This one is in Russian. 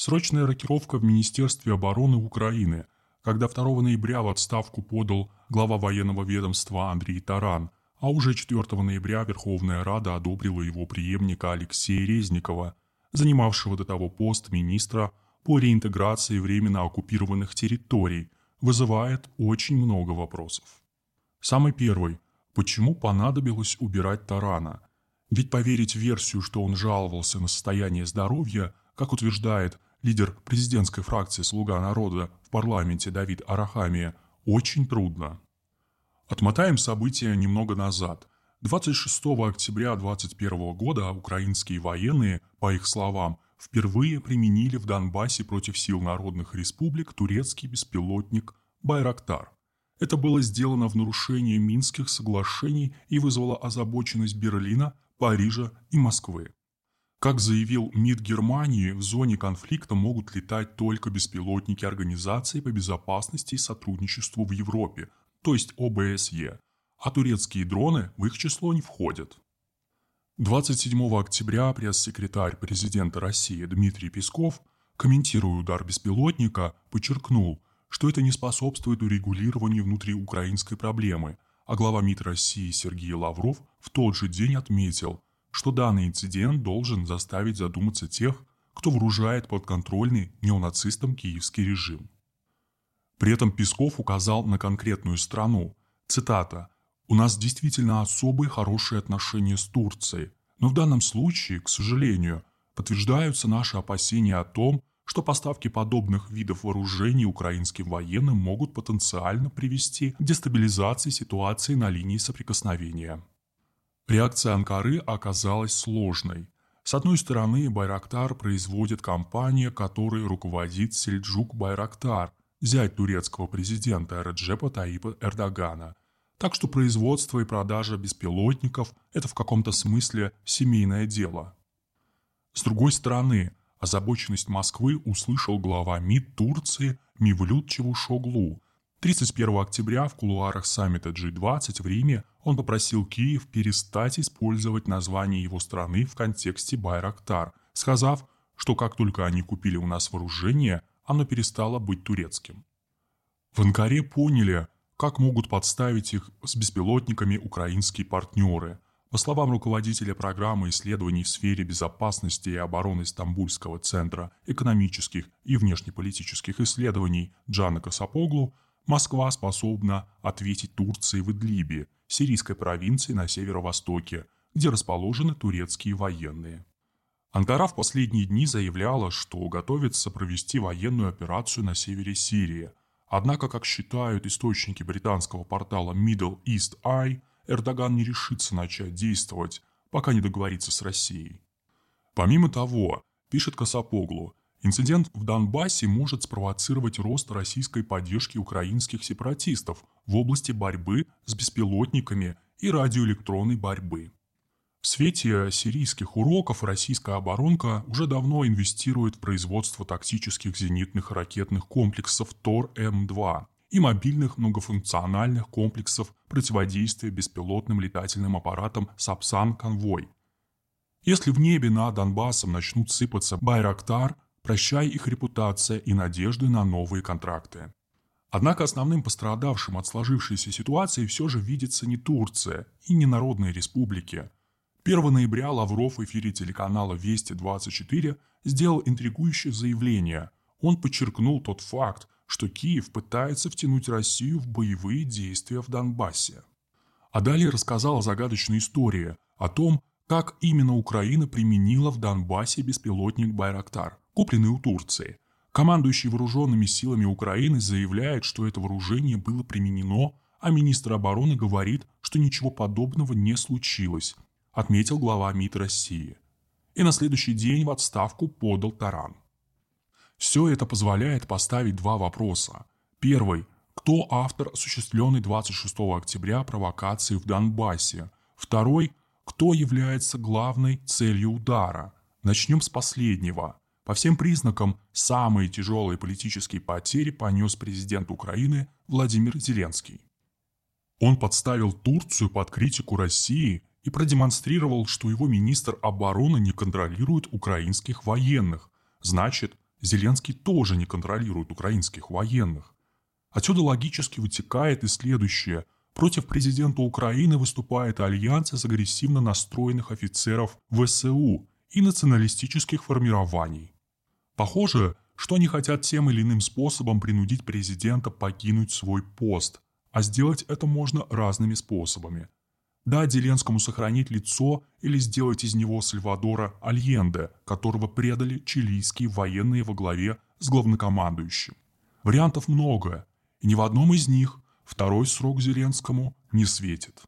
Срочная рокировка в Министерстве обороны Украины, когда 2 ноября в отставку подал глава военного ведомства Андрей Таран, а уже 4 ноября Верховная Рада одобрила его преемника Алексея Резникова, занимавшего до того пост министра по реинтеграции временно оккупированных территорий, вызывает очень много вопросов. Самый первый. Почему понадобилось убирать Тарана? Ведь поверить в версию, что он жаловался на состояние здоровья, как утверждает лидер президентской фракции «Слуга народа» в парламенте Давид Арахамия, очень трудно. Отмотаем события немного назад. 26 октября 2021 года украинские военные, по их словам, впервые применили в Донбассе против сил народных республик турецкий беспилотник «Байрактар». Это было сделано в нарушении Минских соглашений и вызвало озабоченность Берлина, Парижа и Москвы. Как заявил МИД Германии, в зоне конфликта могут летать только беспилотники Организации по безопасности и сотрудничеству в Европе, то есть ОБСЕ, а турецкие дроны в их число не входят. 27 октября пресс-секретарь президента России Дмитрий Песков, комментируя удар беспилотника, подчеркнул, что это не способствует урегулированию внутриукраинской проблемы, а глава МИД России Сергей Лавров в тот же день отметил, что данный инцидент должен заставить задуматься тех, кто вооружает подконтрольный неонацистам киевский режим. При этом Песков указал на конкретную страну. Цитата «У нас действительно особые хорошие отношения с Турцией, но в данном случае, к сожалению, подтверждаются наши опасения о том, что поставки подобных видов вооружений украинским военным могут потенциально привести к дестабилизации ситуации на линии соприкосновения. Реакция Анкары оказалась сложной. С одной стороны, Байрактар производит компания, которой руководит Сельджук Байрактар, зять турецкого президента Реджепа Таипа Эрдогана. Так что производство и продажа беспилотников – это в каком-то смысле семейное дело. С другой стороны, озабоченность Москвы услышал глава МИД Турции Мивлют Чевушоглу, 31 октября в кулуарах саммита G20 в Риме он попросил Киев перестать использовать название его страны в контексте Байрактар, сказав, что как только они купили у нас вооружение, оно перестало быть турецким. В Анкаре поняли, как могут подставить их с беспилотниками украинские партнеры. По словам руководителя программы исследований в сфере безопасности и обороны Стамбульского центра экономических и внешнеполитических исследований Джана Касапоглу, Москва способна ответить Турции в Идлибе, сирийской провинции на северо-востоке, где расположены турецкие военные. Анкара в последние дни заявляла, что готовится провести военную операцию на севере Сирии. Однако, как считают источники британского портала Middle East Eye, Эрдоган не решится начать действовать, пока не договорится с Россией. Помимо того, пишет Касапоглу, Инцидент в Донбассе может спровоцировать рост российской поддержки украинских сепаратистов в области борьбы с беспилотниками и радиоэлектронной борьбы. В свете сирийских уроков российская оборонка уже давно инвестирует в производство тактических зенитных ракетных комплексов ТОР-М2 и мобильных многофункциональных комплексов противодействия беспилотным летательным аппаратам «Сапсан-Конвой». Если в небе над Донбассом начнут сыпаться «Байрактар», прощай их репутация и надежды на новые контракты. Однако основным пострадавшим от сложившейся ситуации все же видится не Турция и не народные республики. 1 ноября Лавров в эфире телеканала «Вести-24» сделал интригующее заявление. Он подчеркнул тот факт, что Киев пытается втянуть Россию в боевые действия в Донбассе. А далее рассказал о загадочной истории, о том, как именно Украина применила в Донбассе беспилотник «Байрактар», купленный у Турции. Командующий вооруженными силами Украины заявляет, что это вооружение было применено, а министр обороны говорит, что ничего подобного не случилось, отметил глава МИД России. И на следующий день в отставку подал Таран. Все это позволяет поставить два вопроса. Первый – кто автор осуществленной 26 октября провокации в Донбассе? Второй – кто является главной целью удара? Начнем с последнего. По всем признакам, самые тяжелые политические потери понес президент Украины Владимир Зеленский. Он подставил Турцию под критику России и продемонстрировал, что его министр обороны не контролирует украинских военных. Значит, Зеленский тоже не контролирует украинских военных. Отсюда логически вытекает и следующее. Против президента Украины выступает альянс из агрессивно настроенных офицеров ВСУ и националистических формирований. Похоже, что они хотят тем или иным способом принудить президента покинуть свой пост, а сделать это можно разными способами. Дать Зеленскому сохранить лицо или сделать из него Сальвадора Альенде, которого предали чилийские военные во главе с главнокомандующим. Вариантов много, и ни в одном из них второй срок Зеленскому не светит.